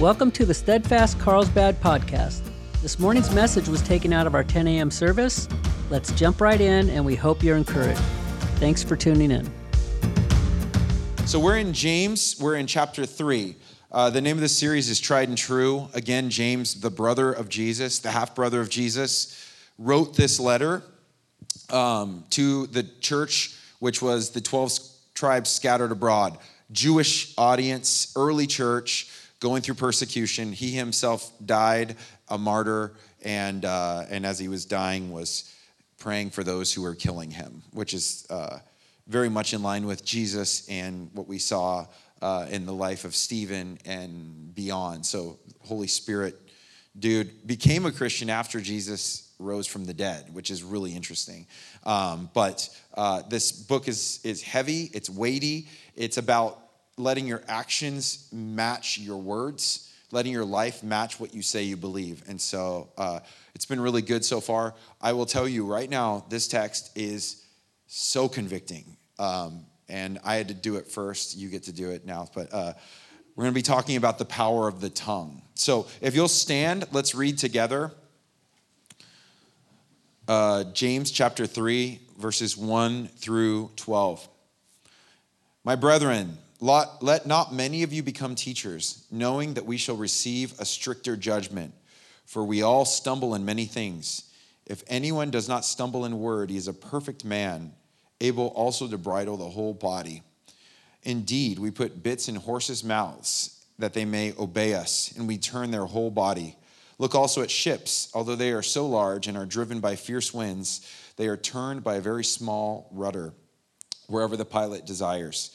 Welcome to the Steadfast Carlsbad podcast. This morning's message was taken out of our 10 a.m. service. Let's jump right in, and we hope you're encouraged. Thanks for tuning in. So, we're in James, we're in chapter 3. Uh, the name of the series is Tried and True. Again, James, the brother of Jesus, the half brother of Jesus, wrote this letter um, to the church, which was the 12 tribes scattered abroad. Jewish audience, early church going through persecution. He himself died a martyr, and, uh, and as he was dying, was praying for those who were killing him, which is uh, very much in line with Jesus and what we saw uh, in the life of Stephen and beyond. So, Holy Spirit, dude, became a Christian after Jesus rose from the dead, which is really interesting. Um, but uh, this book is, is heavy, it's weighty, it's about letting your actions match your words, letting your life match what you say you believe. And so uh, it's been really good so far. I will tell you right now, this text is so convicting. Um, and I had to do it first. You get to do it now. But uh, we're going to be talking about the power of the tongue. So if you'll stand, let's read together. Uh, James chapter 3, verses 1 through 12. My brethren, let not many of you become teachers, knowing that we shall receive a stricter judgment. For we all stumble in many things. If anyone does not stumble in word, he is a perfect man, able also to bridle the whole body. Indeed, we put bits in horses' mouths that they may obey us, and we turn their whole body. Look also at ships. Although they are so large and are driven by fierce winds, they are turned by a very small rudder, wherever the pilot desires.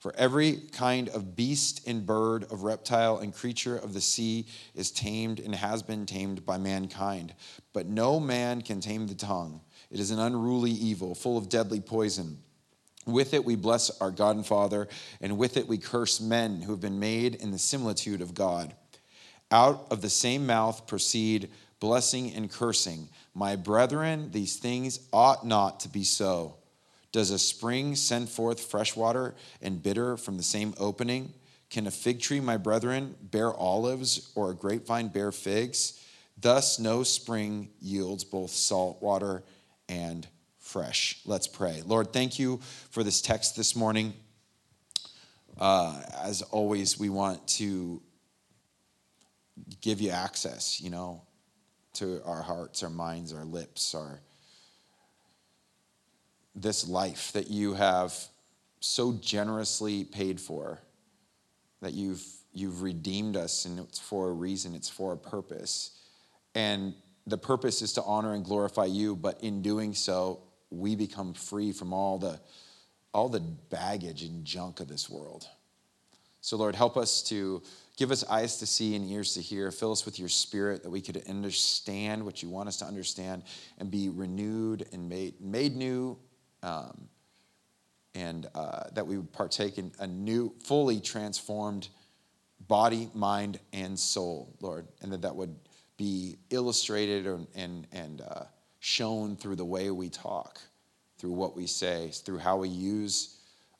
For every kind of beast and bird, of reptile and creature of the sea is tamed and has been tamed by mankind. But no man can tame the tongue. It is an unruly evil, full of deadly poison. With it we bless our God and Father, and with it we curse men who have been made in the similitude of God. Out of the same mouth proceed blessing and cursing. My brethren, these things ought not to be so. Does a spring send forth fresh water and bitter from the same opening? Can a fig tree, my brethren, bear olives or a grapevine bear figs? Thus, no spring yields both salt water and fresh. Let's pray. Lord, thank you for this text this morning. Uh, as always, we want to give you access, you know, to our hearts, our minds, our lips, our this life that you have so generously paid for, that you've, you've redeemed us, and it's for a reason, it's for a purpose. And the purpose is to honor and glorify you, but in doing so, we become free from all the, all the baggage and junk of this world. So, Lord, help us to give us eyes to see and ears to hear. Fill us with your spirit that we could understand what you want us to understand and be renewed and made, made new um, and uh, that we would partake in a new, fully transformed body, mind, and soul, Lord, and that that would be illustrated and, and, and uh, shown through the way we talk, through what we say, through how we use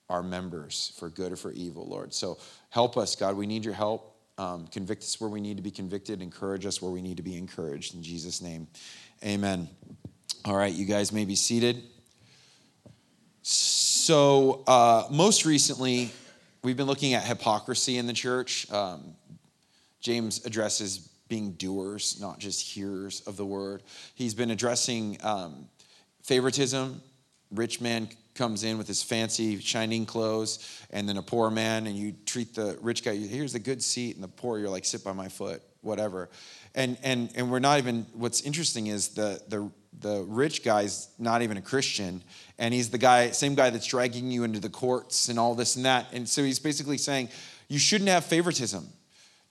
our members for good or for evil, Lord. So help us, God. We need your help. Um, convict us where we need to be convicted, encourage us where we need to be encouraged. In Jesus' name, amen. All right, you guys may be seated. So, uh, most recently, we've been looking at hypocrisy in the church. Um, James addresses being doers, not just hearers of the word. He's been addressing um, favoritism. Rich man comes in with his fancy, shining clothes, and then a poor man, and you treat the rich guy, here's the good seat, and the poor, you're like, sit by my foot, whatever. And, and, and we're not even, what's interesting is the, the, the rich guy's not even a Christian, and he's the guy, same guy that's dragging you into the courts and all this and that. And so he's basically saying, you shouldn't have favoritism.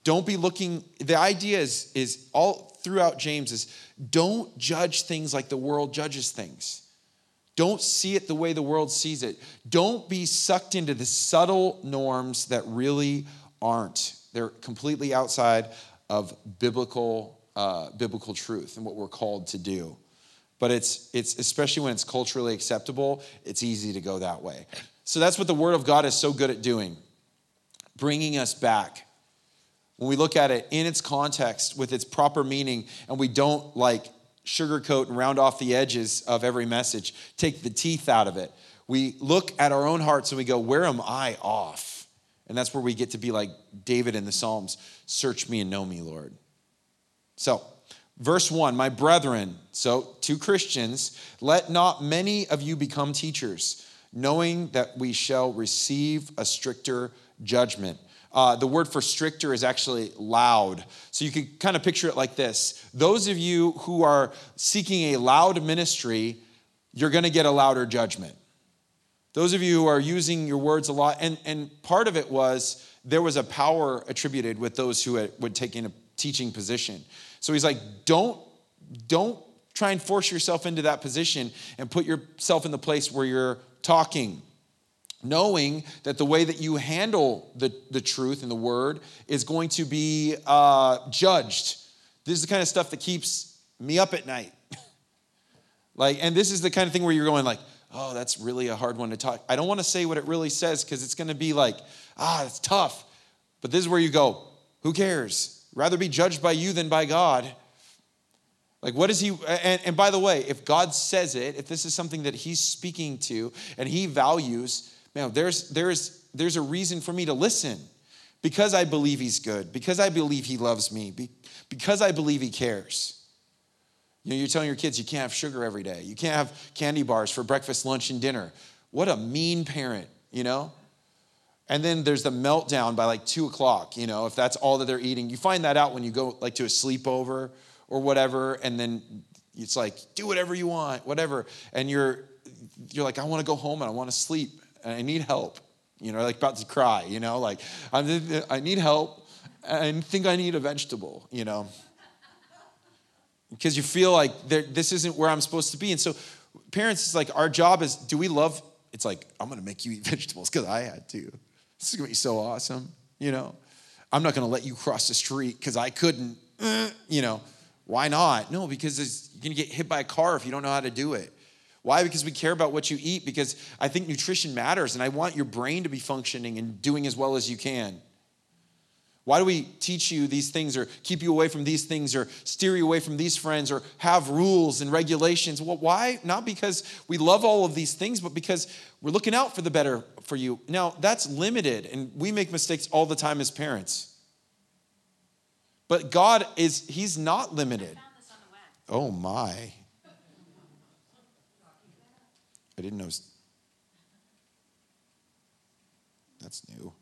Don't be looking, the idea is, is all throughout James is don't judge things like the world judges things. Don't see it the way the world sees it. Don't be sucked into the subtle norms that really aren't. They're completely outside of biblical, uh, biblical truth and what we're called to do. But it's, it's especially when it's culturally acceptable, it's easy to go that way. So that's what the Word of God is so good at doing, bringing us back. When we look at it in its context with its proper meaning, and we don't like sugarcoat and round off the edges of every message, take the teeth out of it. We look at our own hearts and we go, Where am I off? And that's where we get to be like David in the Psalms Search me and know me, Lord. So, verse one, my brethren, so to Christians, let not many of you become teachers, knowing that we shall receive a stricter judgment. Uh, the word for stricter is actually loud. So you can kind of picture it like this Those of you who are seeking a loud ministry, you're going to get a louder judgment. Those of you who are using your words a lot, and, and part of it was there was a power attributed with those who had, would take in a teaching position. So he's like, don't, don't try and force yourself into that position and put yourself in the place where you're talking knowing that the way that you handle the, the truth and the word is going to be uh, judged. This is the kind of stuff that keeps me up at night. like, and this is the kind of thing where you're going like, oh, that's really a hard one to talk. I don't want to say what it really says because it's going to be like, ah, it's tough. But this is where you go, who cares? Rather be judged by you than by God. Like, what is he? And, and by the way, if God says it, if this is something that he's speaking to and he values, man, there's, there's, there's a reason for me to listen because I believe he's good, because I believe he loves me, because I believe he cares. You know, you're telling your kids you can't have sugar every day, you can't have candy bars for breakfast, lunch, and dinner. What a mean parent, you know? And then there's the meltdown by like two o'clock, you know, if that's all that they're eating. You find that out when you go like to a sleepover or whatever, and then it's like, do whatever you want, whatever. And you're you're like, I want to go home and I want to sleep and I need help. You know, like about to cry, you know, like I'm, I need help and think I need a vegetable, you know. Because you feel like this isn't where I'm supposed to be. And so, parents, it's like our job is do we love? It's like, I'm gonna make you eat vegetables because I had to. This is gonna be so awesome, you know. I'm not gonna let you cross the street because I couldn't, you know. Why not? No, because you're gonna get hit by a car if you don't know how to do it. Why? Because we care about what you eat, because I think nutrition matters and I want your brain to be functioning and doing as well as you can. Why do we teach you these things or keep you away from these things or steer you away from these friends or have rules and regulations? Well, why? Not because we love all of these things, but because we're looking out for the better for you. Now, that's limited, and we make mistakes all the time as parents. But God is, He's not limited. Oh, my. I didn't know. That's new.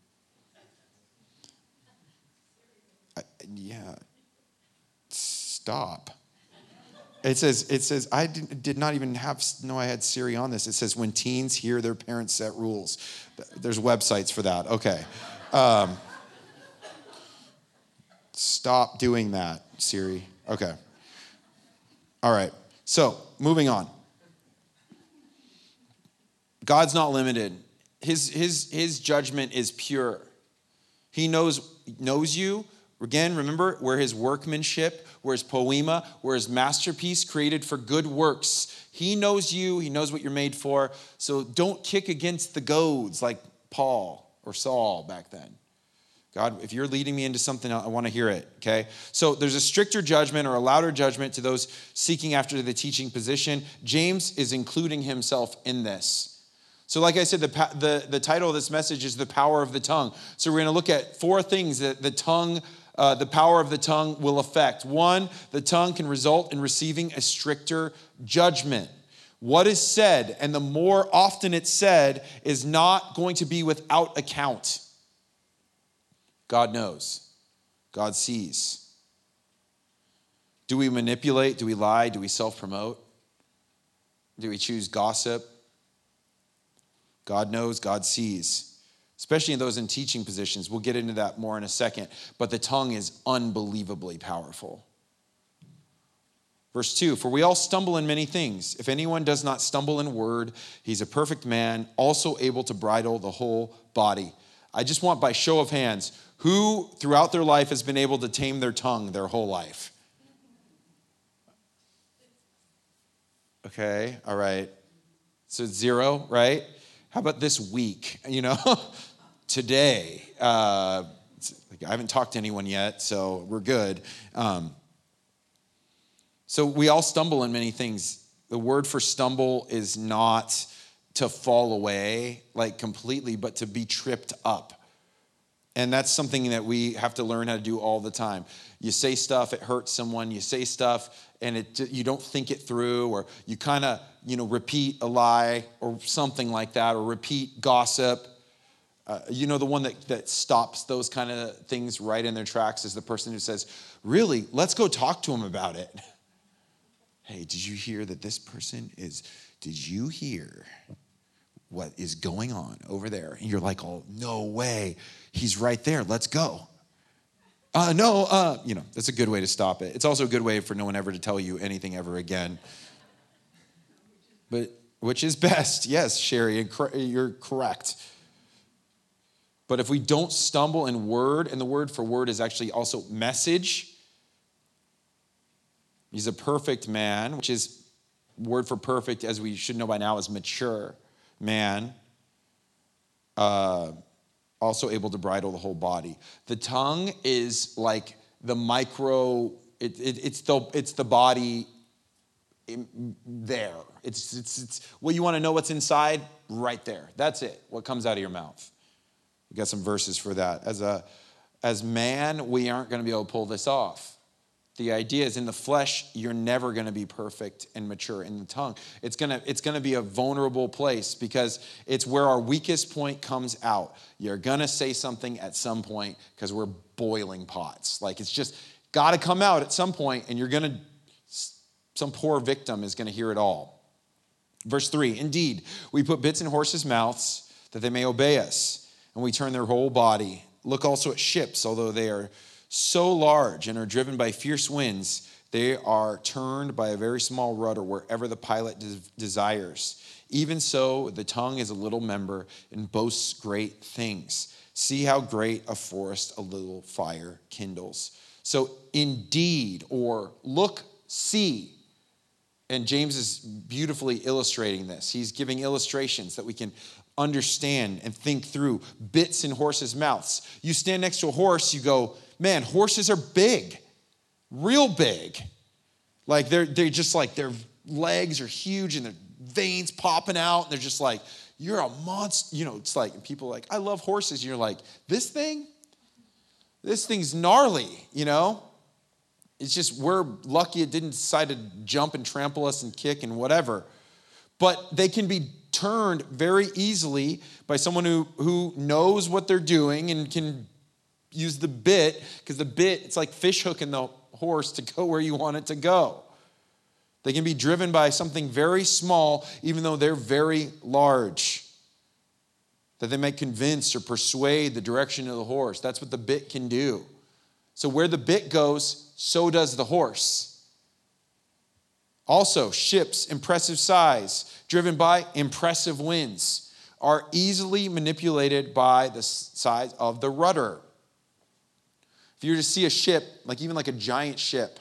I, yeah. Stop. It says, it says, I did, did not even have, know I had Siri on this. It says, when teens hear their parents set rules. There's websites for that. Okay. Um, stop doing that, Siri. Okay. All right. So, moving on. God's not limited. His, his, his judgment is pure. He knows, knows you. Again, remember, we're his workmanship, we're his poiema, we're his masterpiece created for good works. He knows you, he knows what you're made for. So don't kick against the goads like Paul or Saul back then. God, if you're leading me into something, I want to hear it, okay? So there's a stricter judgment or a louder judgment to those seeking after the teaching position. James is including himself in this. So, like I said, the, the, the title of this message is The Power of the Tongue. So, we're going to look at four things that the tongue, uh, the power of the tongue will affect. One, the tongue can result in receiving a stricter judgment. What is said, and the more often it's said, is not going to be without account. God knows, God sees. Do we manipulate? Do we lie? Do we self promote? Do we choose gossip? God knows, God sees, especially in those in teaching positions. We'll get into that more in a second. But the tongue is unbelievably powerful. Verse 2 For we all stumble in many things. If anyone does not stumble in word, he's a perfect man, also able to bridle the whole body. I just want, by show of hands, who throughout their life has been able to tame their tongue their whole life? Okay, all right. So zero, right? How about this week? You know, today. Uh, I haven't talked to anyone yet, so we're good. Um, so we all stumble in many things. The word for stumble is not to fall away like completely, but to be tripped up. And that's something that we have to learn how to do all the time. You say stuff, it hurts someone. You say stuff, and it you don't think it through, or you kind of you know repeat a lie or something like that, or repeat gossip. Uh, you know the one that, that stops those kind of things right in their tracks is the person who says, "Really, let's go talk to him about it." Hey, did you hear that this person is? Did you hear what is going on over there? And you're like, "Oh, no way! He's right there. Let's go." Uh, no, uh, you know, that's a good way to stop it. It's also a good way for no one ever to tell you anything ever again. But which is best? Yes, Sherry, you're correct. But if we don't stumble in word, and the word for word is actually also message, he's a perfect man, which is word for perfect, as we should know by now, is mature man. Uh, also able to bridle the whole body. The tongue is like the micro, it, it, it's, the, it's the body there. It's, it's, it's, well, you want to know what's inside? Right there. That's it, what comes out of your mouth. We got some verses for that. As, a, as man, we aren't going to be able to pull this off. The idea is in the flesh, you're never going to be perfect and mature. In the tongue, it's going to it's going to be a vulnerable place because it's where our weakest point comes out. You're going to say something at some point because we're boiling pots. Like it's just got to come out at some point, and you're going to some poor victim is going to hear it all. Verse 3 Indeed, we put bits in horses' mouths that they may obey us, and we turn their whole body. Look also at ships, although they are so large and are driven by fierce winds, they are turned by a very small rudder wherever the pilot des- desires. Even so, the tongue is a little member and boasts great things. See how great a forest a little fire kindles. So, indeed, or look, see. And James is beautifully illustrating this. He's giving illustrations that we can understand and think through bits in horses' mouths. You stand next to a horse, you go, man, horses are big, real big. Like they're, they're just like, their legs are huge and their veins popping out. And they're just like, you're a monster. You know, it's like, and people like, I love horses. And you're like, this thing? This thing's gnarly, you know? It's just, we're lucky it didn't decide to jump and trample us and kick and whatever. But they can be turned very easily by someone who, who knows what they're doing and can use the bit because the bit, it's like fish hooking the horse to go where you want it to go. They can be driven by something very small, even though they're very large. That they may convince or persuade the direction of the horse. That's what the bit can do. So, where the bit goes, so does the horse. Also, ships, impressive size, driven by impressive winds, are easily manipulated by the size of the rudder. If you were to see a ship, like even like a giant ship,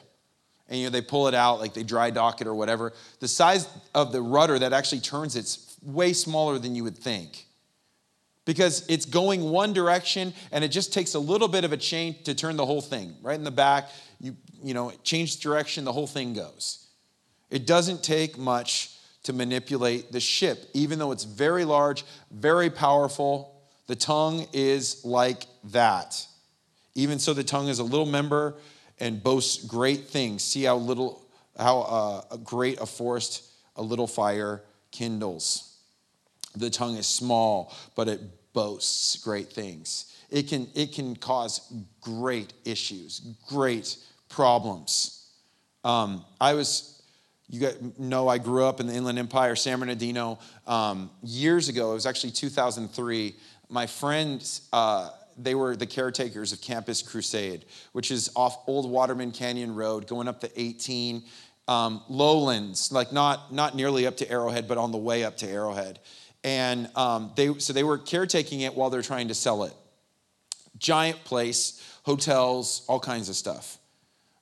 and you know they pull it out, like they dry dock it or whatever, the size of the rudder that actually turns it's way smaller than you would think. Because it's going one direction and it just takes a little bit of a change to turn the whole thing. Right in the back, you you know, change direction, the whole thing goes. It doesn't take much to manipulate the ship, even though it's very large, very powerful. The tongue is like that. Even so, the tongue is a little member and boasts great things. See how little, how uh, great a forest a little fire kindles. The tongue is small, but it boasts great things. It can, it can cause great issues, great problems. Um, I was, you guys know, I grew up in the Inland Empire, San Bernardino. Um, years ago, it was actually 2003. My friend, uh, they were the caretakers of Campus Crusade, which is off Old Waterman Canyon Road, going up to 18. um, lowlands, like not, not nearly up to Arrowhead, but on the way up to Arrowhead. And um, they, so they were caretaking it while they're trying to sell it. Giant place, hotels, all kinds of stuff.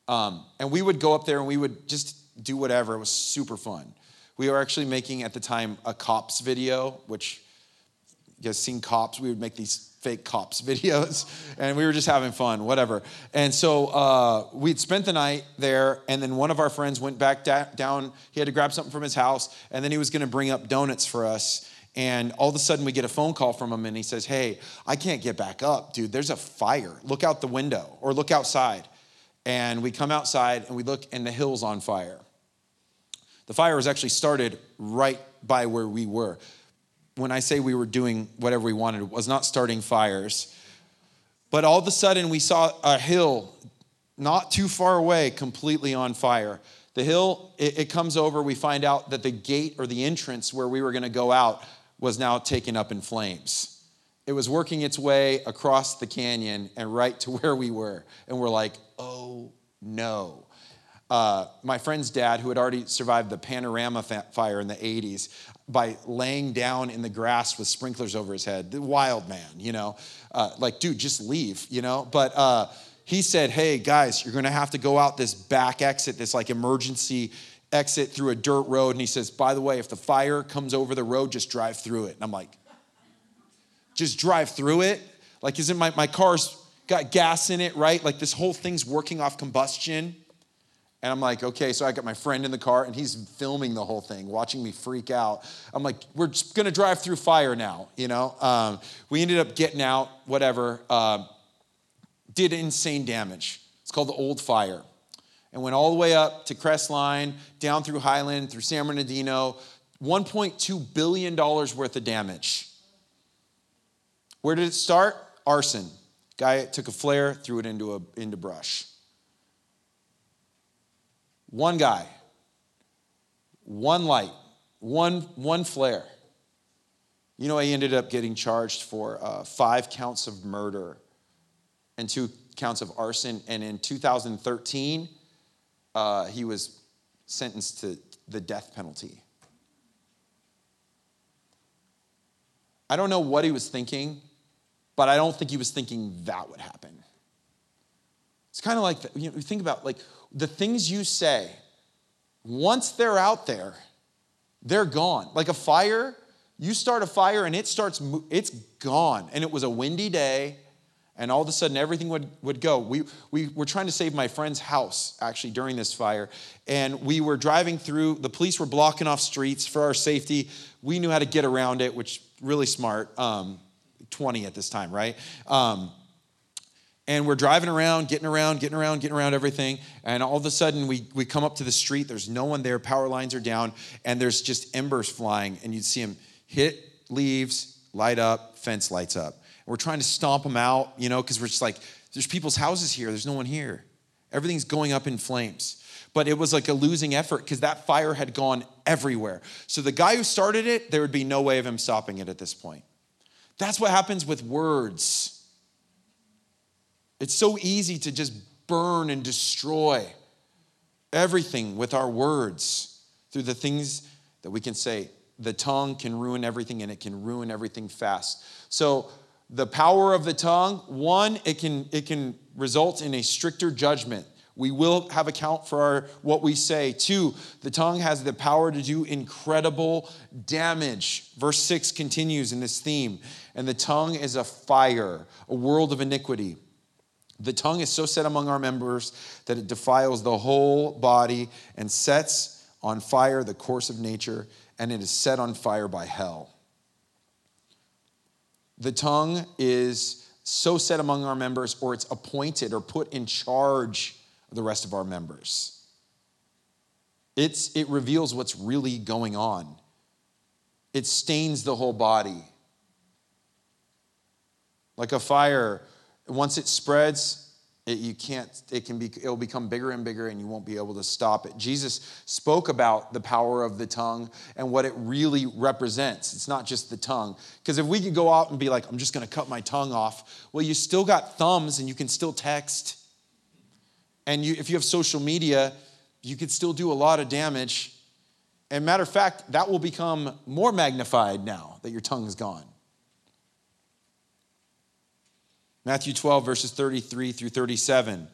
Um, and we would go up there and we would just do whatever. It was super fun. We were actually making at the time a cops video, which you guys seen cops. We would make these fake cops videos, and we were just having fun, whatever. And so uh, we'd spent the night there, and then one of our friends went back da- down. He had to grab something from his house, and then he was going to bring up donuts for us. And all of a sudden, we get a phone call from him, and he says, Hey, I can't get back up, dude. There's a fire. Look out the window or look outside. And we come outside and we look, and the hill's on fire. The fire was actually started right by where we were. When I say we were doing whatever we wanted, it was not starting fires. But all of a sudden, we saw a hill not too far away completely on fire. The hill, it, it comes over, we find out that the gate or the entrance where we were going to go out was now taken up in flames. It was working its way across the canyon and right to where we were. And we're like, oh no. Uh, my friend's dad, who had already survived the panorama fire in the 80s, by laying down in the grass with sprinklers over his head, the wild man, you know, uh, like, dude, just leave, you know. But uh, he said, hey, guys, you're gonna have to go out this back exit, this like emergency exit through a dirt road. And he says, by the way, if the fire comes over the road, just drive through it. And I'm like, just drive through it? Like, isn't my, my car's got gas in it, right? Like, this whole thing's working off combustion. And I'm like, okay, so I got my friend in the car and he's filming the whole thing, watching me freak out. I'm like, we're just gonna drive through fire now, you know? Um, we ended up getting out, whatever, uh, did insane damage. It's called the Old Fire. And went all the way up to Crestline, down through Highland, through San Bernardino, $1.2 billion worth of damage. Where did it start? Arson. Guy took a flare, threw it into, a, into brush. One guy, one light, one, one flare. You know, he ended up getting charged for uh, five counts of murder and two counts of arson. And in 2013, uh, he was sentenced to the death penalty. I don't know what he was thinking, but I don't think he was thinking that would happen. It's kind of like, you know, think about like the things you say, once they're out there, they're gone. Like a fire, you start a fire and it starts, it's gone. And it was a windy day, and all of a sudden everything would, would go. We, we were trying to save my friend's house actually during this fire, and we were driving through, the police were blocking off streets for our safety. We knew how to get around it, which really smart. Um, 20 at this time, right? Um, and we're driving around, getting around, getting around, getting around everything. And all of a sudden, we, we come up to the street. There's no one there. Power lines are down, and there's just embers flying. And you'd see them hit leaves, light up, fence lights up. And we're trying to stomp them out, you know, because we're just like, there's people's houses here. There's no one here. Everything's going up in flames. But it was like a losing effort because that fire had gone everywhere. So the guy who started it, there would be no way of him stopping it at this point. That's what happens with words. It's so easy to just burn and destroy everything with our words through the things that we can say. The tongue can ruin everything and it can ruin everything fast. So, the power of the tongue, one, it can, it can result in a stricter judgment. We will have account for our, what we say. Two, the tongue has the power to do incredible damage. Verse six continues in this theme. And the tongue is a fire, a world of iniquity. The tongue is so set among our members that it defiles the whole body and sets on fire the course of nature, and it is set on fire by hell. The tongue is so set among our members, or it's appointed or put in charge of the rest of our members. It's, it reveals what's really going on, it stains the whole body. Like a fire once it spreads, it, you can't, it can be, it'll become bigger and bigger and you won't be able to stop it. Jesus spoke about the power of the tongue and what it really represents. It's not just the tongue. Because if we could go out and be like, I'm just gonna cut my tongue off, well, you still got thumbs and you can still text. And you, if you have social media, you could still do a lot of damage. And matter of fact, that will become more magnified now that your tongue is gone. Matthew 12, verses 33 through 37.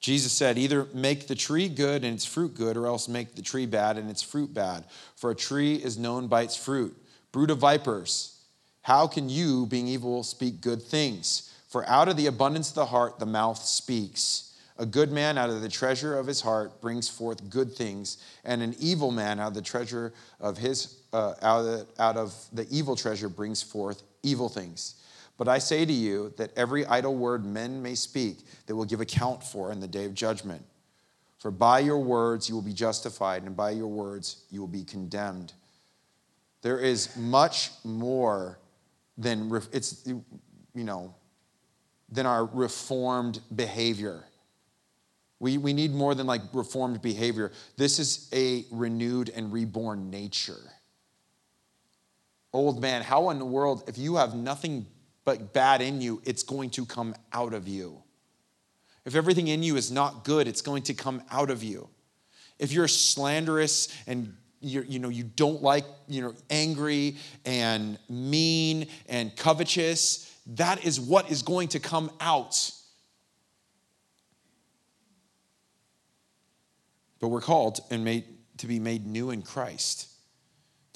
Jesus said, Either make the tree good and its fruit good, or else make the tree bad and its fruit bad. For a tree is known by its fruit. Brood of vipers, how can you, being evil, speak good things? For out of the abundance of the heart, the mouth speaks. A good man out of the treasure of his heart brings forth good things, and an evil man out of the treasure of his uh, out, of the, out of the evil treasure brings forth evil things. But I say to you that every idle word men may speak, they will give account for in the day of judgment. For by your words you will be justified, and by your words you will be condemned. There is much more than it's you know than our reformed behavior. We, we need more than like reformed behavior. This is a renewed and reborn nature. Old man, how in the world, if you have nothing but bad in you, it's going to come out of you. If everything in you is not good, it's going to come out of you. If you're slanderous and you're, you know you don't like you know angry and mean and covetous, that is what is going to come out. But we're called and made to be made new in Christ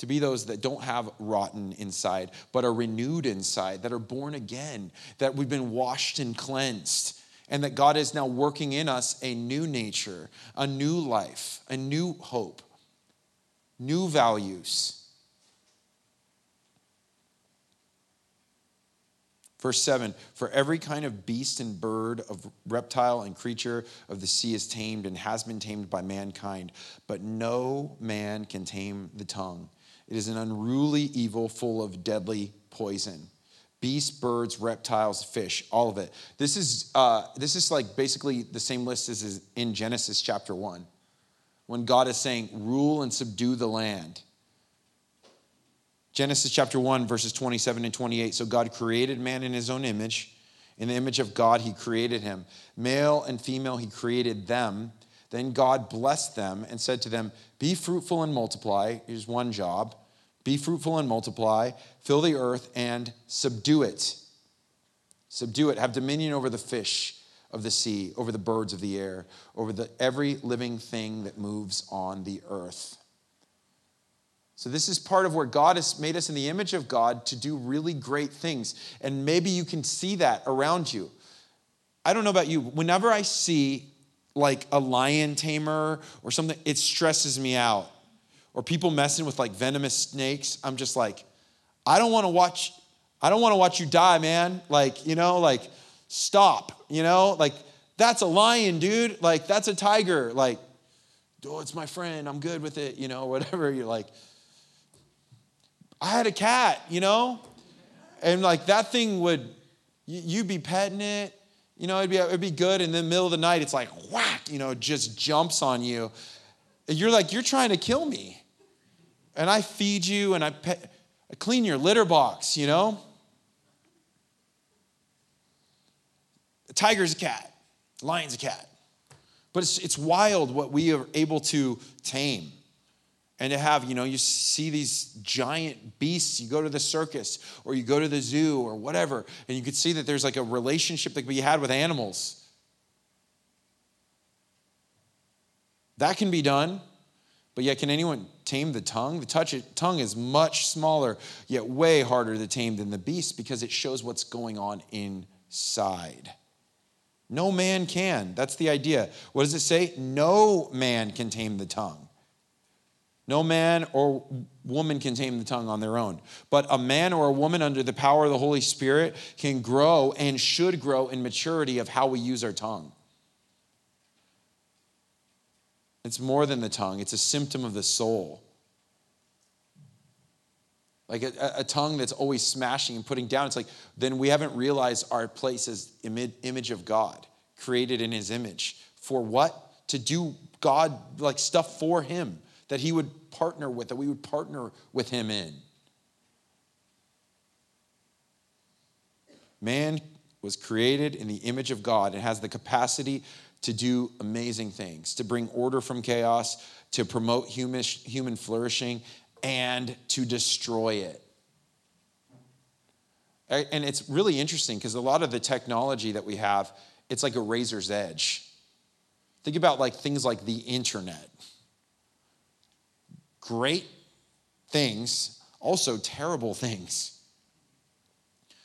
to be those that don't have rotten inside, but are renewed inside, that are born again, that we've been washed and cleansed, and that God is now working in us a new nature, a new life, a new hope, new values. Verse 7 For every kind of beast and bird, of reptile and creature of the sea is tamed and has been tamed by mankind, but no man can tame the tongue. It is an unruly evil full of deadly poison. Beasts, birds, reptiles, fish, all of it. This is, uh, this is like basically the same list as in Genesis chapter 1, when God is saying, rule and subdue the land. Genesis chapter 1, verses 27 and 28. So God created man in his own image. In the image of God, he created him. Male and female, he created them. Then God blessed them and said to them, Be fruitful and multiply. Here's one job be fruitful and multiply, fill the earth and subdue it. Subdue it. Have dominion over the fish of the sea, over the birds of the air, over the, every living thing that moves on the earth. So, this is part of where God has made us in the image of God to do really great things. And maybe you can see that around you. I don't know about you. Whenever I see like a lion tamer or something, it stresses me out or people messing with like venomous snakes, I'm just like, I don't want to watch, I don't want to watch you die, man. Like, you know, like, stop, you know, like, that's a lion, dude. Like, that's a tiger. Like, oh, it's my friend. I'm good with it, you know, whatever. You're like, I had a cat, you know, and like that thing would, you'd be petting it, you know, it'd be, it'd be good. And then middle of the night, it's like whack, you know, just jumps on you. And you're like, you're trying to kill me and I feed you and I, I clean your litter box, you know? A tiger's a cat, a lion's a cat. But it's, it's wild what we are able to tame and to have, you know, you see these giant beasts, you go to the circus or you go to the zoo or whatever, and you can see that there's like a relationship that can be had with animals. That can be done. But yet, can anyone tame the tongue? The touch, tongue is much smaller, yet way harder to tame than the beast because it shows what's going on inside. No man can. That's the idea. What does it say? No man can tame the tongue. No man or woman can tame the tongue on their own. But a man or a woman under the power of the Holy Spirit can grow and should grow in maturity of how we use our tongue. It's more than the tongue, it's a symptom of the soul. Like a, a, tongue that's always smashing and putting down. It's like, then we haven't realized our place as image of God, created in his image. For what? To do God, like stuff for him that he would partner with, that we would partner with him in. Man was created in the image of God and has the capacity to do amazing things, to bring order from chaos, to promote human, flourishing, and to destroy it. And it's really interesting because a lot of the technology that we have, it's like a razor's edge. Think about like things like the internet. Great things, also terrible things.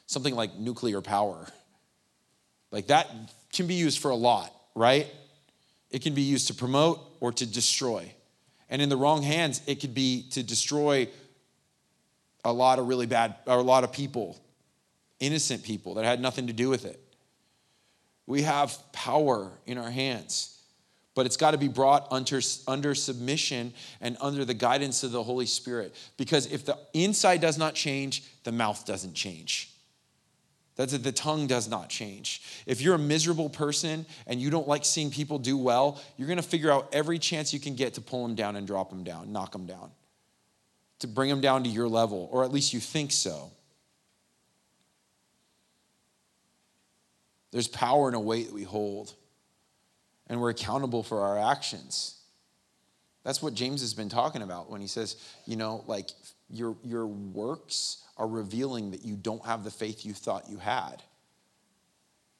Something like nuclear power. Like that can be used for a lot, right? It can be used to promote or to destroy. And in the wrong hands, it could be to destroy a lot of really bad, or a lot of people, innocent people that had nothing to do with it. We have power in our hands, but it's got to be brought under, under submission and under the guidance of the Holy Spirit. Because if the inside does not change, the mouth doesn't change. That's that the tongue does not change. If you're a miserable person and you don't like seeing people do well, you're going to figure out every chance you can get to pull them down and drop them down, knock them down, to bring them down to your level, or at least you think so. There's power in a weight that we hold, and we're accountable for our actions. That's what James has been talking about when he says, you know, like your, your works are revealing that you don't have the faith you thought you had.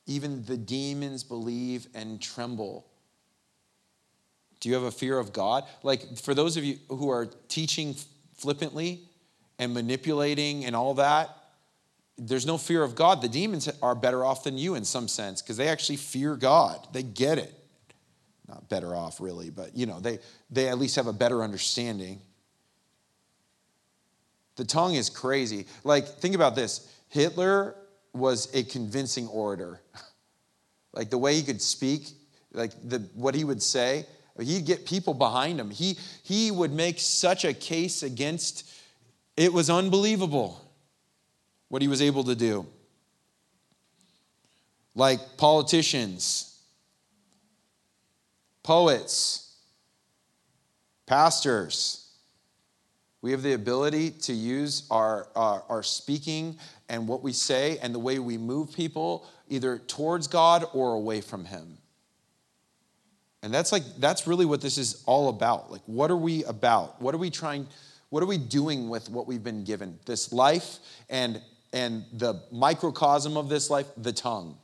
Even the demons believe and tremble. Do you have a fear of God? Like, for those of you who are teaching flippantly and manipulating and all that, there's no fear of God. The demons are better off than you in some sense because they actually fear God. They get it. Not better off, really, but you know, they, they at least have a better understanding. The tongue is crazy. Like, think about this Hitler was a convincing orator. like, the way he could speak, like, the, what he would say, he'd get people behind him. He, he would make such a case against, it was unbelievable what he was able to do. Like politicians, poets, pastors, we have the ability to use our, our, our, speaking and what we say and the way we move people either towards God or away from Him. And that's like, that's really what this is all about. Like, what are we about? What are we trying, what are we doing with what we've been given? This life and, and the microcosm of this life, the tongue.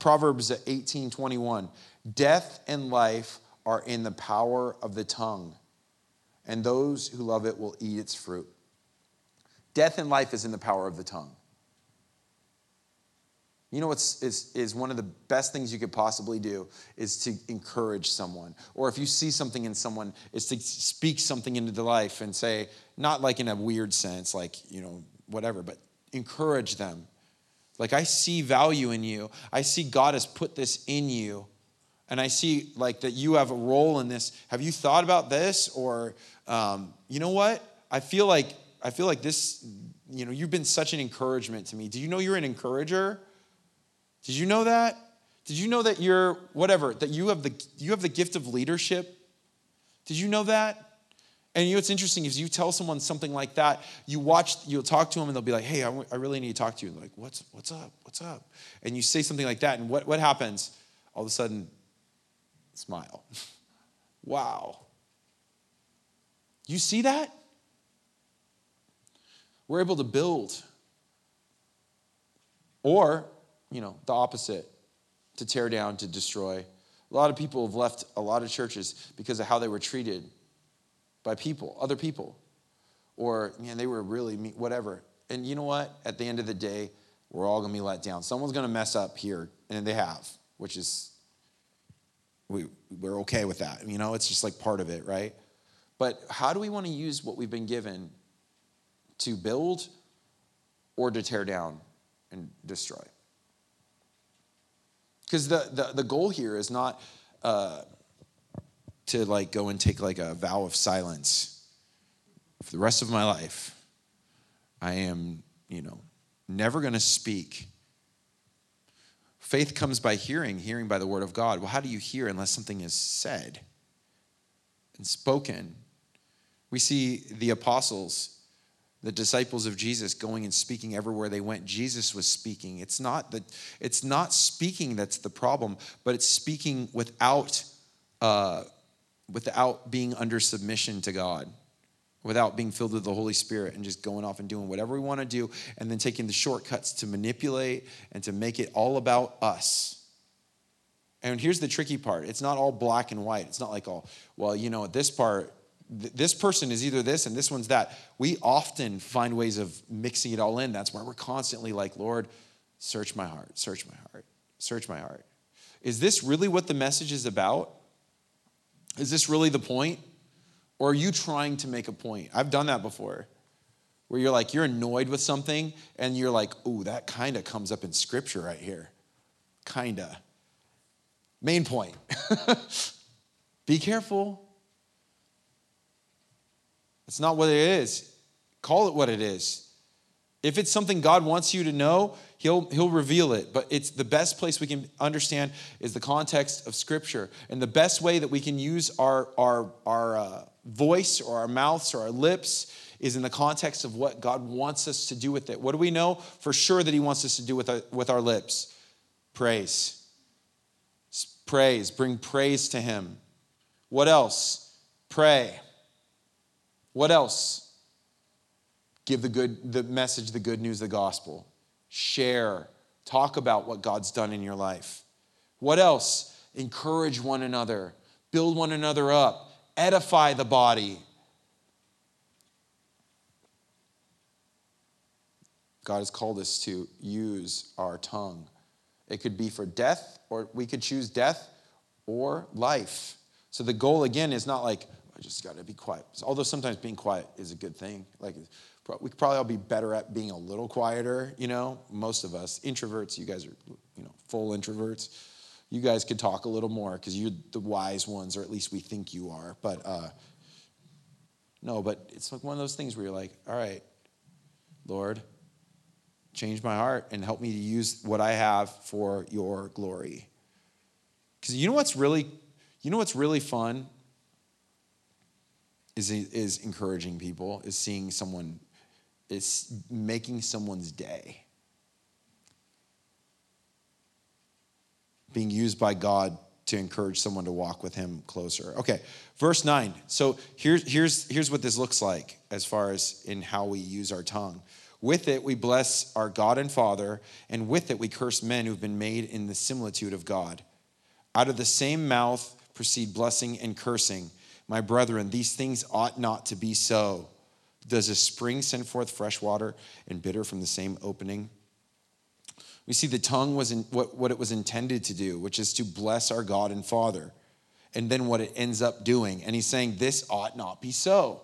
Proverbs 18 21. Death and life are in the power of the tongue and those who love it will eat its fruit. Death and life is in the power of the tongue. You know what's is, is one of the best things you could possibly do is to encourage someone. Or if you see something in someone, is to speak something into the life and say, not like in a weird sense, like, you know, whatever, but encourage them. Like, I see value in you. I see God has put this in you. And I see like that you have a role in this. Have you thought about this? Or um, you know what? I feel like I feel like this. You know, you've been such an encouragement to me. Do you know you're an encourager? Did you know that? Did you know that you're whatever that you have the you have the gift of leadership? Did you know that? And you know what's interesting is you tell someone something like that, you watch, you'll talk to them and they'll be like, hey, I, w- I really need to talk to you. And like, what's, what's up? What's up? And you say something like that, and what, what happens? All of a sudden, smile. wow. You see that? We're able to build. Or, you know, the opposite to tear down, to destroy. A lot of people have left a lot of churches because of how they were treated by people, other people. Or, man, they were really, whatever. And you know what? At the end of the day, we're all going to be let down. Someone's going to mess up here, and they have, which is, we, we're okay with that. You know, it's just like part of it, right? But how do we want to use what we've been given to build or to tear down and destroy? Because the, the, the, goal here is not uh, to like go and take like a vow of silence for the rest of my life. I am, you know, never going to speak. Faith comes by hearing, hearing by the word of God. Well, how do you hear unless something is said and spoken? We see the apostles the disciples of Jesus going and speaking everywhere they went. Jesus was speaking. It's not that it's not speaking that's the problem, but it's speaking without uh, without being under submission to God, without being filled with the Holy Spirit and just going off and doing whatever we want to do, and then taking the shortcuts to manipulate and to make it all about us. And here's the tricky part it's not all black and white. It's not like, oh, well, you know, this part, this person is either this and this one's that. We often find ways of mixing it all in. That's why we're constantly like, Lord, search my heart, search my heart, search my heart. Is this really what the message is about? Is this really the point? Or are you trying to make a point? I've done that before. Where you're like, you're annoyed with something, and you're like, ooh, that kind of comes up in scripture right here. Kinda. Main point be careful. It's not what it is. Call it what it is. If it's something God wants you to know, he'll, he'll reveal it. But it's the best place we can understand is the context of Scripture. And the best way that we can use our, our, our uh, voice or our mouths or our lips is in the context of what God wants us to do with it. What do we know for sure that He wants us to do with our, with our lips? Praise. Praise. Bring praise to Him. What else? Pray. What else? Give the good the message, the good news, the gospel. Share. Talk about what God's done in your life. What else? Encourage one another. Build one another up. Edify the body. God has called us to use our tongue. It could be for death, or we could choose death or life. So the goal again is not like I just got to be quiet. Although sometimes being quiet is a good thing. Like we could probably all be better at being a little quieter. You know, most of us introverts. You guys are, you know, full introverts. You guys could talk a little more because you're the wise ones, or at least we think you are. But uh, no, but it's like one of those things where you're like, all right, Lord, change my heart and help me to use what I have for your glory. Because you know what's really, you know what's really fun is, is encouraging people, is seeing someone, is making someone's day. Being used by God to encourage someone to walk with him closer. Okay, verse 9. So here's, here's, here's what this looks like as far as in how we use our tongue. With it, we bless our God and Father, and with it, we curse men who've been made in the similitude of God. Out of the same mouth proceed blessing and cursing. My brethren, these things ought not to be so. Does a spring send forth fresh water and bitter from the same opening? We see the tongue was in, what, what it was intended to do, which is to bless our God and Father. And then what it ends up doing. And he's saying, This ought not be so.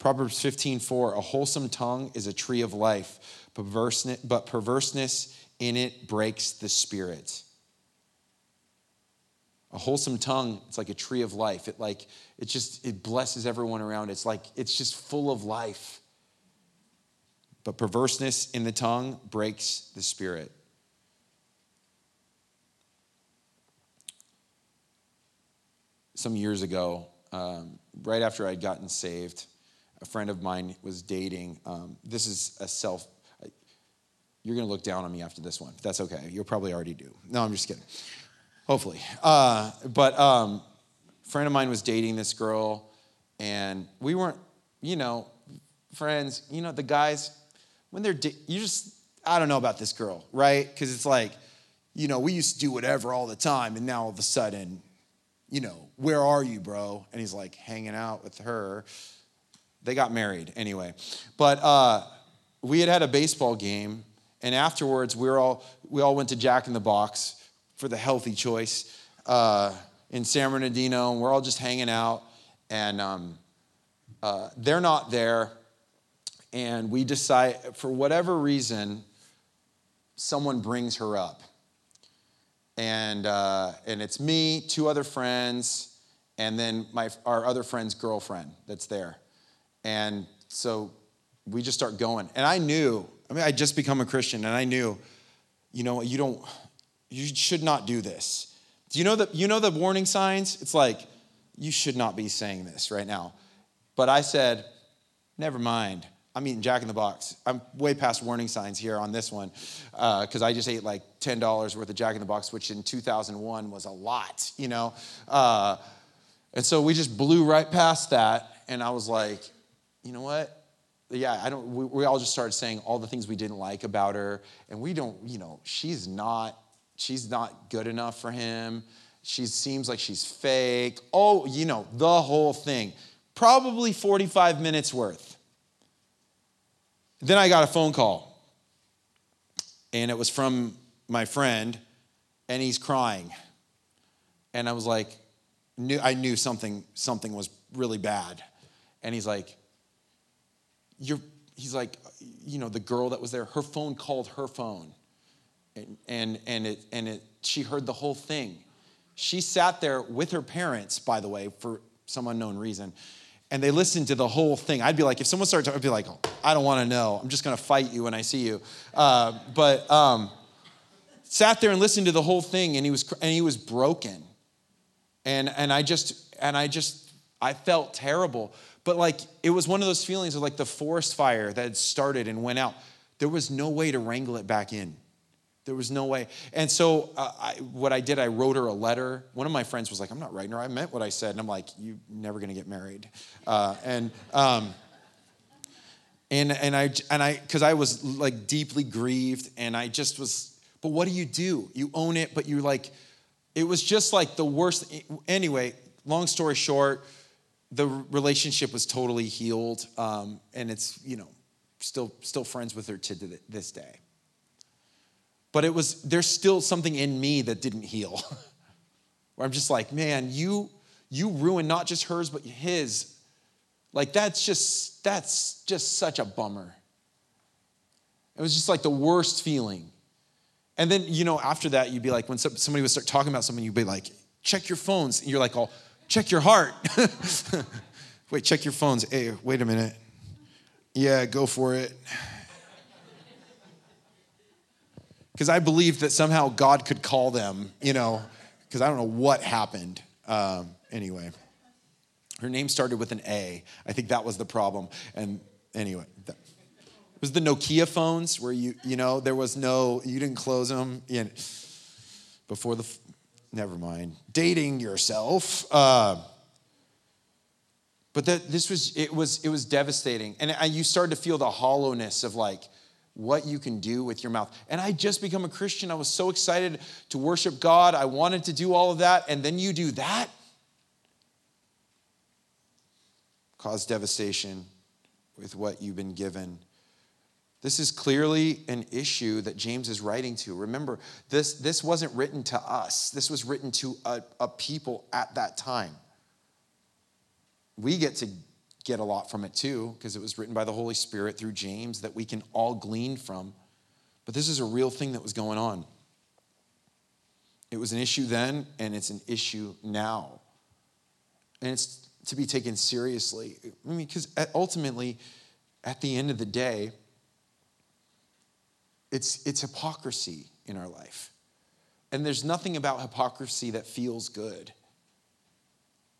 Proverbs 15, 4, a wholesome tongue is a tree of life, but perverseness in it breaks the spirit. A wholesome tongue, it's like a tree of life. It like it just it blesses everyone around. It's like it's just full of life. But perverseness in the tongue breaks the spirit. Some years ago, um, right after I'd gotten saved, a friend of mine was dating. Um, this is a self. You're going to look down on me after this one. That's okay. You'll probably already do. No, I'm just kidding. Hopefully. Uh, but um, a friend of mine was dating this girl, and we weren't, you know, friends. You know, the guys, when they're, you just, I don't know about this girl, right? Because it's like, you know, we used to do whatever all the time, and now all of a sudden, you know, where are you, bro? And he's like hanging out with her. They got married anyway. But uh, we had had a baseball game, and afterwards, we were all we all went to Jack in the Box for the healthy choice uh, in San Bernardino, and we're all just hanging out, and um, uh, they're not there, and we decide for whatever reason, someone brings her up, and uh, and it's me, two other friends, and then my our other friend's girlfriend that's there, and so we just start going, and I knew, I mean, I just become a Christian, and I knew, you know, you don't you should not do this. Do you know the, you know the warning signs? It's like, you should not be saying this right now. But I said, Never mind. I'm eating Jack in the Box. I'm way past warning signs here on this one because uh, I just ate like $10 worth of Jack in the Box, which in 2001 was a lot, you know? Uh, and so we just blew right past that. And I was like, you know what? Yeah, I don't, we, we all just started saying all the things we didn't like about her. And we don't, you know, she's not, she's not good enough for him. She seems like she's fake. Oh, you know, the whole thing. Probably 45 minutes worth. Then I got a phone call, and it was from my friend, and he's crying. And I was like, knew, I knew something, something was really bad. And he's like, You're, he's like, you know, the girl that was there, her phone called her phone. And, and, and, it, and it, she heard the whole thing. She sat there with her parents, by the way, for some unknown reason and they listened to the whole thing. I'd be like, if someone started talking, I'd be like, oh, I don't want to know. I'm just going to fight you when I see you. Uh, but um, sat there and listened to the whole thing, and he was and he was broken, and and I just and I just I felt terrible. But like it was one of those feelings of like the forest fire that had started and went out. There was no way to wrangle it back in. There was no way. And so, uh, I, what I did, I wrote her a letter. One of my friends was like, I'm not writing her. I meant what I said. And I'm like, You're never going to get married. Uh, and, um, and, and I, and I, because I was like deeply grieved and I just was, but what do you do? You own it, but you like, it was just like the worst. Anyway, long story short, the relationship was totally healed. Um, and it's, you know, still, still friends with her to this day but it was there's still something in me that didn't heal. Where i'm just like man you you ruined not just hers but his. Like that's just that's just such a bummer. It was just like the worst feeling. And then you know after that you'd be like when somebody would start talking about something you'd be like check your phones. And you're like oh check your heart. Wait check your phones. Hey wait a minute. Yeah go for it because I believed that somehow God could call them, you know, because I don't know what happened. Um, anyway, her name started with an A. I think that was the problem. And anyway, it was the Nokia phones where you, you know, there was no, you didn't close them before the, never mind, dating yourself. Uh, but that this was, it was, it was devastating. And you started to feel the hollowness of like, what you can do with your mouth. And I just become a Christian. I was so excited to worship God. I wanted to do all of that. And then you do that. Cause devastation with what you've been given. This is clearly an issue that James is writing to. Remember, this, this wasn't written to us, this was written to a, a people at that time. We get to get a lot from it too, because it was written by the Holy Spirit through James that we can all glean from. But this is a real thing that was going on. It was an issue then, and it's an issue now. And it's to be taken seriously. I mean, because ultimately, at the end of the day, it's, it's hypocrisy in our life. And there's nothing about hypocrisy that feels good.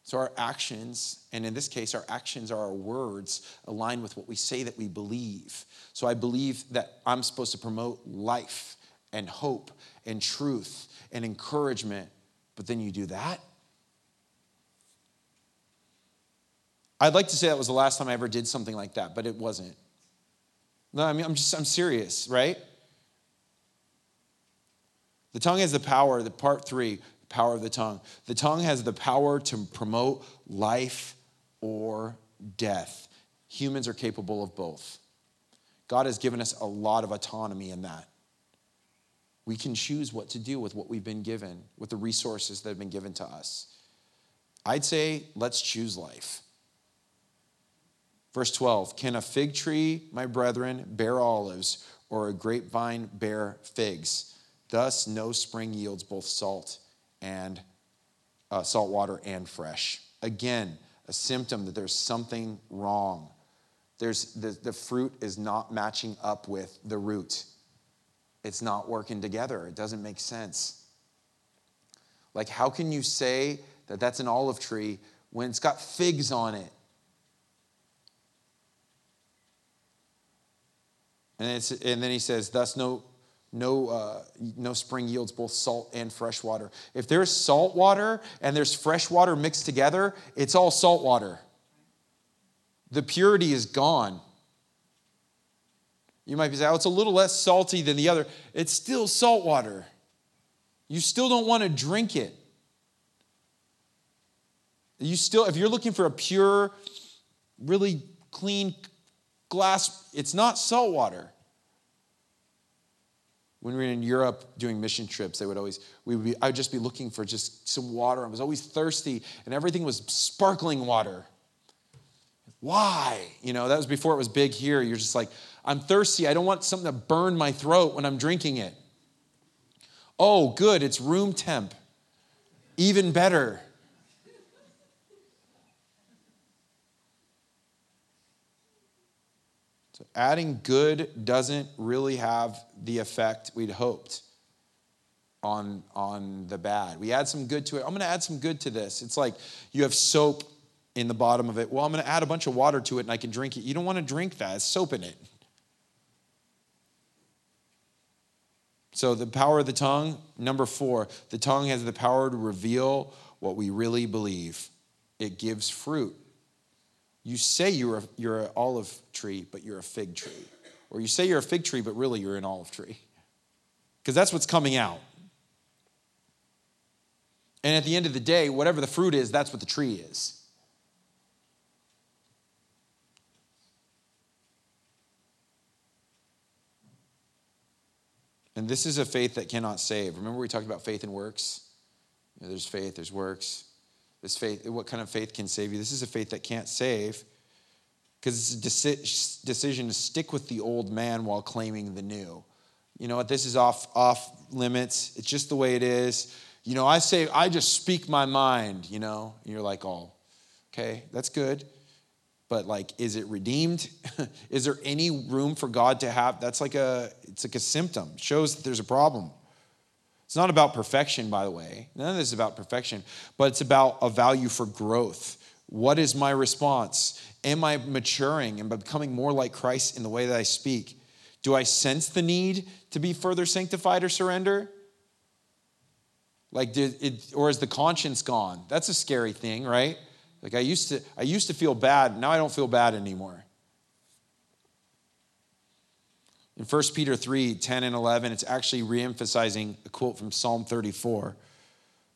So, our actions, and in this case, our actions are our words, align with what we say that we believe. So, I believe that I'm supposed to promote life and hope and truth and encouragement, but then you do that? I'd like to say that was the last time I ever did something like that, but it wasn't. No, I mean, I'm just, I'm serious, right? The tongue has the power, the part three, power of the tongue. The tongue has the power to promote life or death. Humans are capable of both. God has given us a lot of autonomy in that. We can choose what to do with what we've been given, with the resources that have been given to us. I'd say, let's choose life. Verse 12 Can a fig tree, my brethren, bear olives, or a grapevine bear figs? Thus, no spring yields both salt and uh, salt water and fresh. Again, a symptom that there's something wrong. There's, the, the fruit is not matching up with the root. It's not working together. It doesn't make sense. Like, how can you say that that's an olive tree when it's got figs on it? And, it's, and then he says, thus no, no, uh, no spring yields both salt and fresh water. If there's salt water and there's fresh water mixed together, it's all salt water. The purity is gone. You might be saying, oh, it's a little less salty than the other. It's still salt water. You still don't want to drink it. You still, if you're looking for a pure, really clean glass, it's not salt water. When we were in Europe doing mission trips, they would always, we would be, I would just be looking for just some water. I was always thirsty, and everything was sparkling water. Why? You know, that was before it was big here. You're just like, I'm thirsty. I don't want something to burn my throat when I'm drinking it. Oh, good, it's room temp. Even better. So adding good doesn't really have the effect we'd hoped on, on the bad. We add some good to it. I'm going to add some good to this. It's like you have soap in the bottom of it. Well, I'm going to add a bunch of water to it and I can drink it. You don't want to drink that. It's soap in it. So, the power of the tongue, number four, the tongue has the power to reveal what we really believe. It gives fruit. You say you're, a, you're an olive tree, but you're a fig tree. Or you say you're a fig tree, but really you're an olive tree. Because that's what's coming out. And at the end of the day, whatever the fruit is, that's what the tree is. And this is a faith that cannot save. Remember, we talked about faith and works? You know, there's faith, there's works. This faith, what kind of faith can save you? This is a faith that can't save because it's a decision to stick with the old man while claiming the new. You know what? This is off, off limits. It's just the way it is. You know, I say, I just speak my mind, you know, and you're like, oh, okay, that's good but like is it redeemed is there any room for god to have that's like a it's like a symptom it shows that there's a problem it's not about perfection by the way. None of this is about perfection but it's about a value for growth. What is my response? Am i maturing? And becoming more like christ in the way that i speak? Do i sense the need to be further sanctified or surrender? Like did it or is the conscience gone? That's a scary thing right? Like I used to, I used to feel bad. Now I don't feel bad anymore. In 1 Peter 3 10 and 11, it's actually reemphasizing a quote from Psalm 34,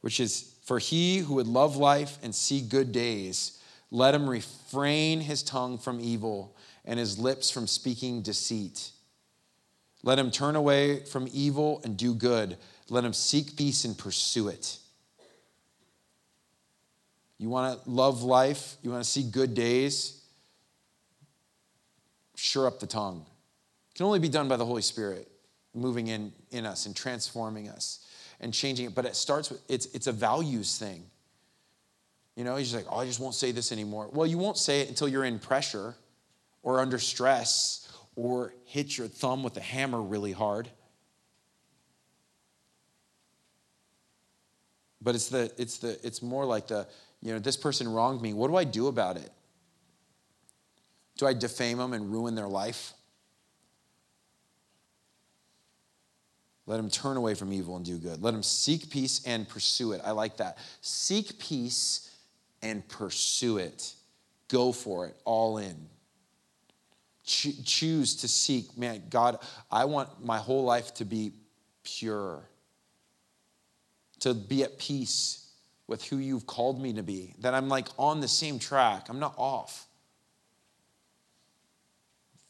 which is For he who would love life and see good days, let him refrain his tongue from evil and his lips from speaking deceit. Let him turn away from evil and do good. Let him seek peace and pursue it. You want to love life? You want to see good days? Sure up the tongue. Can only be done by the Holy Spirit moving in, in us and transforming us and changing it. But it starts with it's, it's a values thing. You know, he's like, oh, I just won't say this anymore. Well, you won't say it until you're in pressure or under stress or hit your thumb with a hammer really hard. But it's the it's the it's more like the you know, this person wronged me. What do I do about it? Do I defame them and ruin their life? Let them turn away from evil and do good. Let them seek peace and pursue it. I like that. Seek peace and pursue it. Go for it, all in. Cho- choose to seek, man, God, I want my whole life to be pure, to be at peace with who you've called me to be, that I'm like on the same track, I'm not off.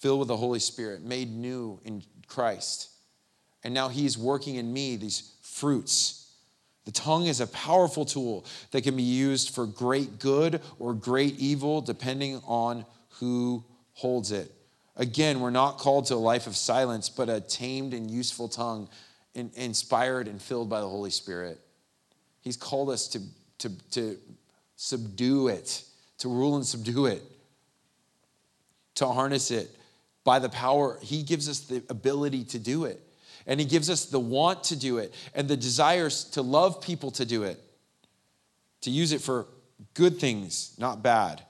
Filled with the Holy Spirit, made new in Christ. And now He's working in me these fruits. The tongue is a powerful tool that can be used for great good or great evil, depending on who holds it. Again, we're not called to a life of silence, but a tamed and useful tongue, inspired and filled by the Holy Spirit. He's called us to, to, to subdue it, to rule and subdue it, to harness it by the power. He gives us the ability to do it. And He gives us the want to do it and the desires to love people to do it, to use it for good things, not bad.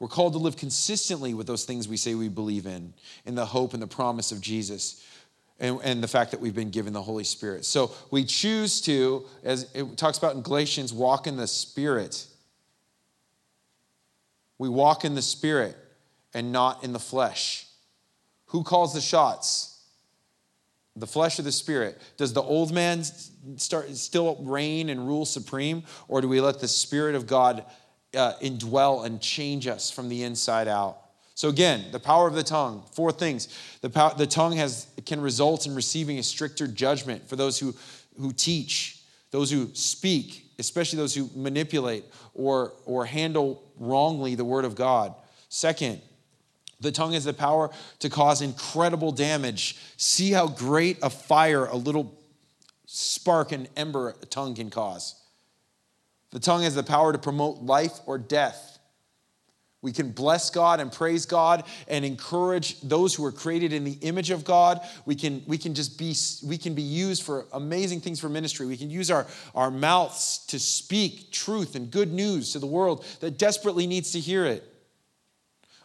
We're called to live consistently with those things we say we believe in, in the hope and the promise of Jesus. And, and, the fact that we've been given the Holy Spirit. So we choose to, as it talks about in Galatians, walk in the Spirit. We walk in the Spirit and not in the flesh. Who calls the shots? The flesh or the spirit? Does the old man start still reign and rule supreme, or do we let the Spirit of God uh, indwell and change us from the inside out. So again, the power of the tongue. Four things. The, power, the tongue has can result in receiving a stricter judgment for those who who teach, those who speak, especially those who manipulate or or handle wrongly the word of God. Second, the tongue has the power to cause incredible damage. See how great a fire a little spark and ember a tongue can cause. The tongue has the power to promote life or death. We can bless God and praise God and encourage those who are created in the image of God. We can, we can just be, we can be used for amazing things for ministry. We can use our, our mouths to speak truth and good news to the world that desperately needs to hear it.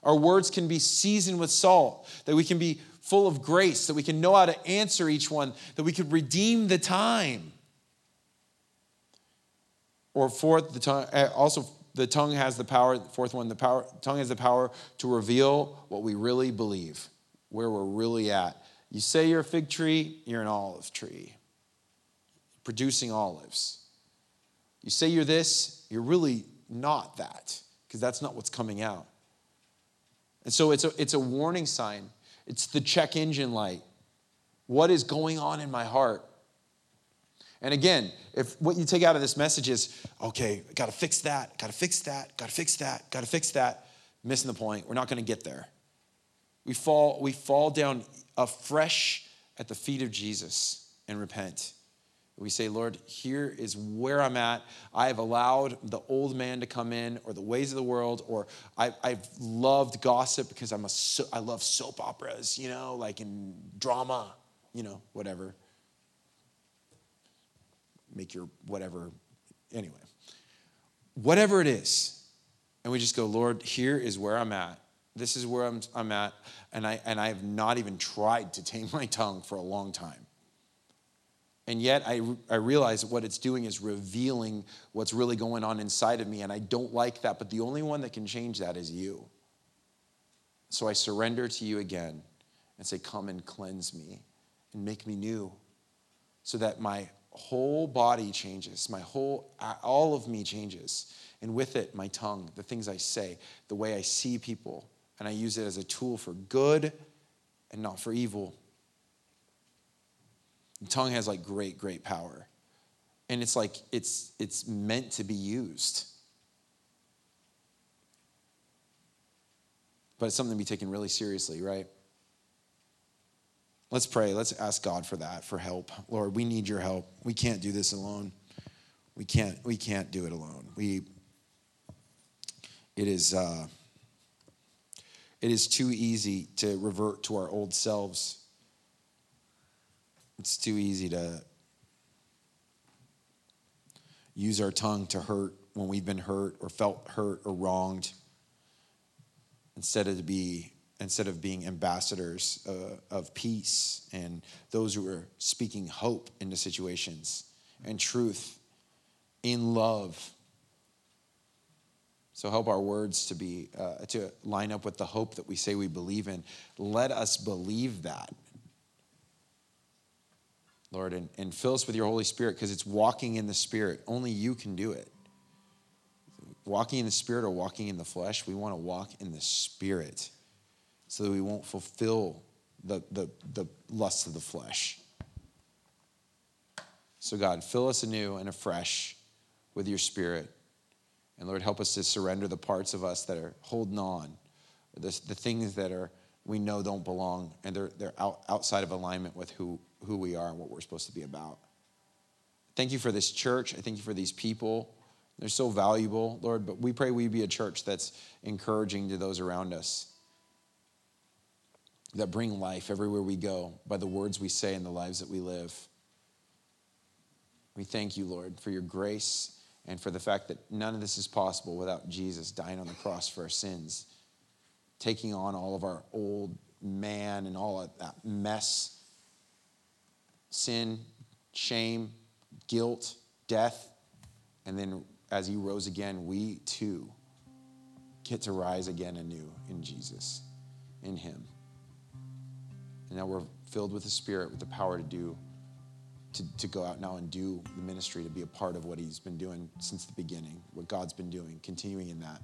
Our words can be seasoned with salt, that we can be full of grace, that we can know how to answer each one, that we could redeem the time. Or fourth, the tongue, eh, also the tongue has the power, fourth one, the power, tongue has the power to reveal what we really believe, where we're really at. You say you're a fig tree, you're an olive tree, producing olives. You say you're this, you're really not that, because that's not what's coming out. And so it's a, it's a warning sign. It's the check engine light. What is going on in my heart? And again, if what you take out of this message is, okay, got to fix that, got to fix that, got to fix that, got to fix that, missing the point. We're not going to get there. We fall, we fall down afresh at the feet of Jesus and repent. We say, Lord, here is where I'm at. I have allowed the old man to come in, or the ways of the world, or I, have loved gossip because I'm a so, I love soap operas, you know, like in drama, you know, whatever make your whatever. Anyway, whatever it is, and we just go, Lord, here is where I'm at. This is where I'm, I'm at, and I and I have not even tried to tame my tongue for a long time. And yet I, I realize what it's doing is revealing what's really going on inside of me, and I don't like that, but the only one that can change that is you. So I surrender to you again and say, Come and cleanse me and make me new so that my whole body changes. My whole, all of me changes. And with it, my tongue, the things I say, the way I see people. And I use it as a tool for good and not for evil. The tongue has like great, great power. And it's like it's it's meant to be used. But it's something to be taken really seriously, right? Let's pray. Let's ask God for that, for help. Lord, we need your help. We can't do this alone. We can't, we can't do it alone. We it is uh, it is too easy to revert to our old selves. It's too easy to use our tongue to hurt when we've been hurt or felt hurt or wronged instead of to be instead of being ambassadors uh, of peace and those who are speaking hope into situations and truth in love. So help our words to be uh, to line up with the hope that we say we believe in. Let us believe that. Lord, and, and fill us with your Holy Spirit because it's walking in the Spirit. Only you can do it. Walking in the Spirit or walking in the flesh, we want to walk in the Spirit so that we won't fulfill the, the, the lusts of the flesh. So, God, fill us anew and afresh with your spirit. And Lord, help us to surrender the parts of us that are holding on, the, the things that are we know don't belong, and they're, they're out, outside of alignment with who, who we are and what we're supposed to be about. Thank you for this church. I thank you for these people. They're so valuable, Lord, but we pray we be a church that's encouraging to those around us that bring life everywhere we go by the words we say and the lives that we live. We thank you, Lord, for your grace and for the fact that none of this is possible without Jesus dying on the cross for our sins, taking on all of our old man and all of that mess sin, shame, guilt, death. And then as he rose again, we too get to rise again anew in Jesus, in him. And now we're filled with the Spirit, with the power to do, to, to go out now and do the ministry, to be a part of what he's been doing since the beginning, what God's been doing, continuing in that.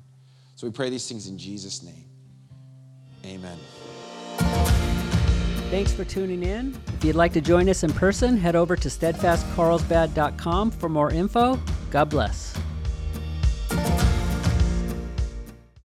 So we pray these things in Jesus' name. Amen. Thanks for tuning in. If you'd like to join us in person, head over to steadfastcarlsbad.com for more info. God bless.